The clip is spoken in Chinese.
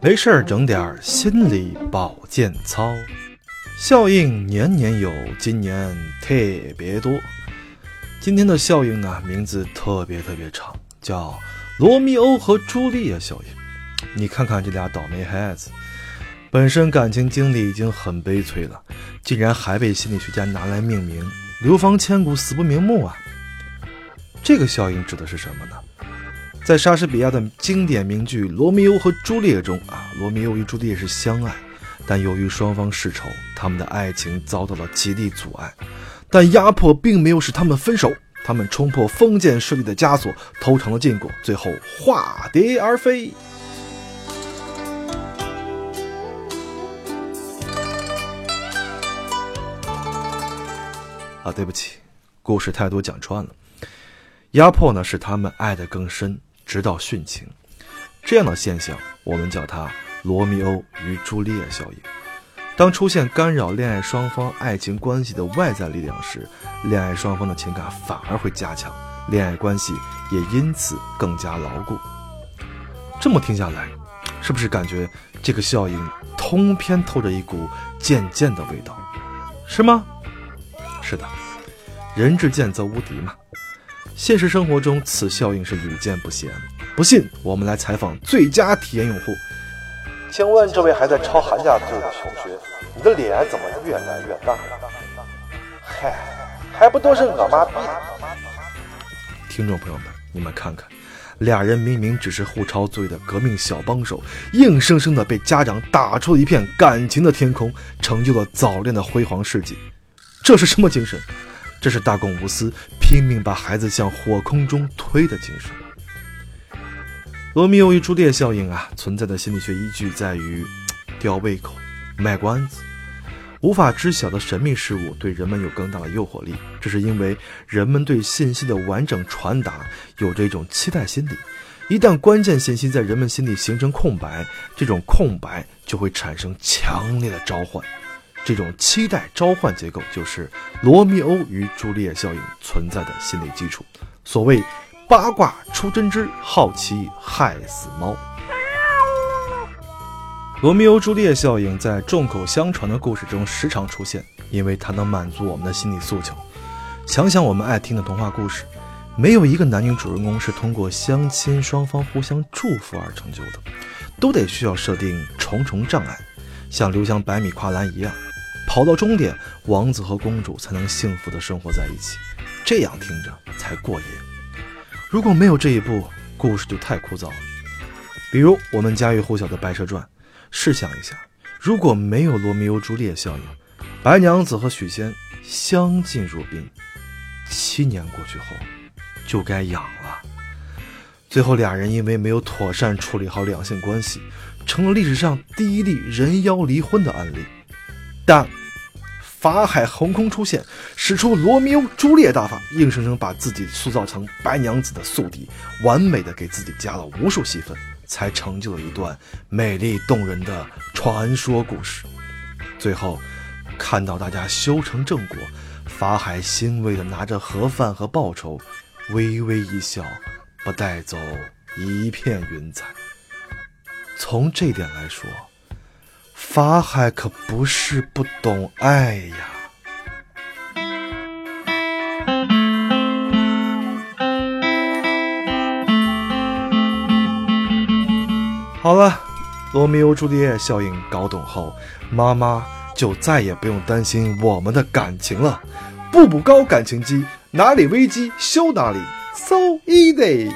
没事儿整点心理保健操，效应年年有，今年特别多。今天的效应呢，名字特别特别长，叫罗密欧和朱丽叶效应。你看看这俩倒霉孩子，本身感情经历已经很悲催了，竟然还被心理学家拿来命名，流芳千古，死不瞑目啊！这个效应指的是什么呢？在莎士比亚的经典名剧《罗密欧和朱丽叶》中啊，罗密欧与朱丽叶是相爱，但由于双方世仇，他们的爱情遭到了极力阻碍。但压迫并没有使他们分手，他们冲破封建势力的枷锁，偷尝了禁果，最后化蝶而飞。啊，对不起，故事太多讲串了。压迫呢，使他们爱得更深。直到殉情，这样的现象我们叫它“罗密欧与朱丽叶效应”。当出现干扰恋爱双方爱情关系的外在力量时，恋爱双方的情感反而会加强，恋爱关系也因此更加牢固。这么听下来，是不是感觉这个效应通篇透着一股渐渐的味道？是吗？是的，人至贱则无敌嘛。现实生活中，此效应是屡见不鲜。不信，我们来采访最佳体验用户。请问这位还在抄寒假作业的同学，你的脸怎么越来越大？嗨，还不都是我妈逼的！听众朋友们，你们看看，俩人明明只是互抄作业的革命小帮手，硬生生的被家长打出了一片感情的天空，成就了早恋的辉煌事迹。这是什么精神？这是大公无私、拼命把孩子向火空中推的精神。罗密欧与朱丽叶效应啊，存在的心理学依据在于吊胃口、卖关子。无法知晓的神秘事物对人们有更大的诱惑力，这是因为人们对信息的完整传达有着一种期待心理。一旦关键信息在人们心里形成空白，这种空白就会产生强烈的召唤。这种期待召唤结构就是罗密欧与朱丽叶效应存在的心理基础。所谓“八卦出真知，好奇害死猫”。罗密欧朱丽叶效应在众口相传的故事中时常出现，因为它能满足我们的心理诉求。想想我们爱听的童话故事，没有一个男女主人公是通过相亲双方互相祝福而成就的，都得需要设定重重障碍，像刘翔百米跨栏一样。跑到终点，王子和公主才能幸福的生活在一起，这样听着才过瘾。如果没有这一步，故事就太枯燥了。比如我们家喻户晓的《白蛇传》，试想一下，如果没有罗密欧朱丽叶效应，白娘子和许仙相敬如宾，七年过去后就该养了。最后俩人因为没有妥善处理好两性关系，成了历史上第一例人妖离婚的案例。但法海横空出现，使出罗密欧朱丽叶大法，硬生生把自己塑造成白娘子的宿敌，完美的给自己加了无数戏份，才成就了一段美丽动人的传说故事。最后，看到大家修成正果，法海欣慰的拿着盒饭和报酬，微微一笑，不带走一片云彩。从这点来说。法海可不是不懂爱呀。好了，罗密欧朱丽叶效应搞懂后，妈妈就再也不用担心我们的感情了。步步高感情机，哪里危机修哪里，so easy。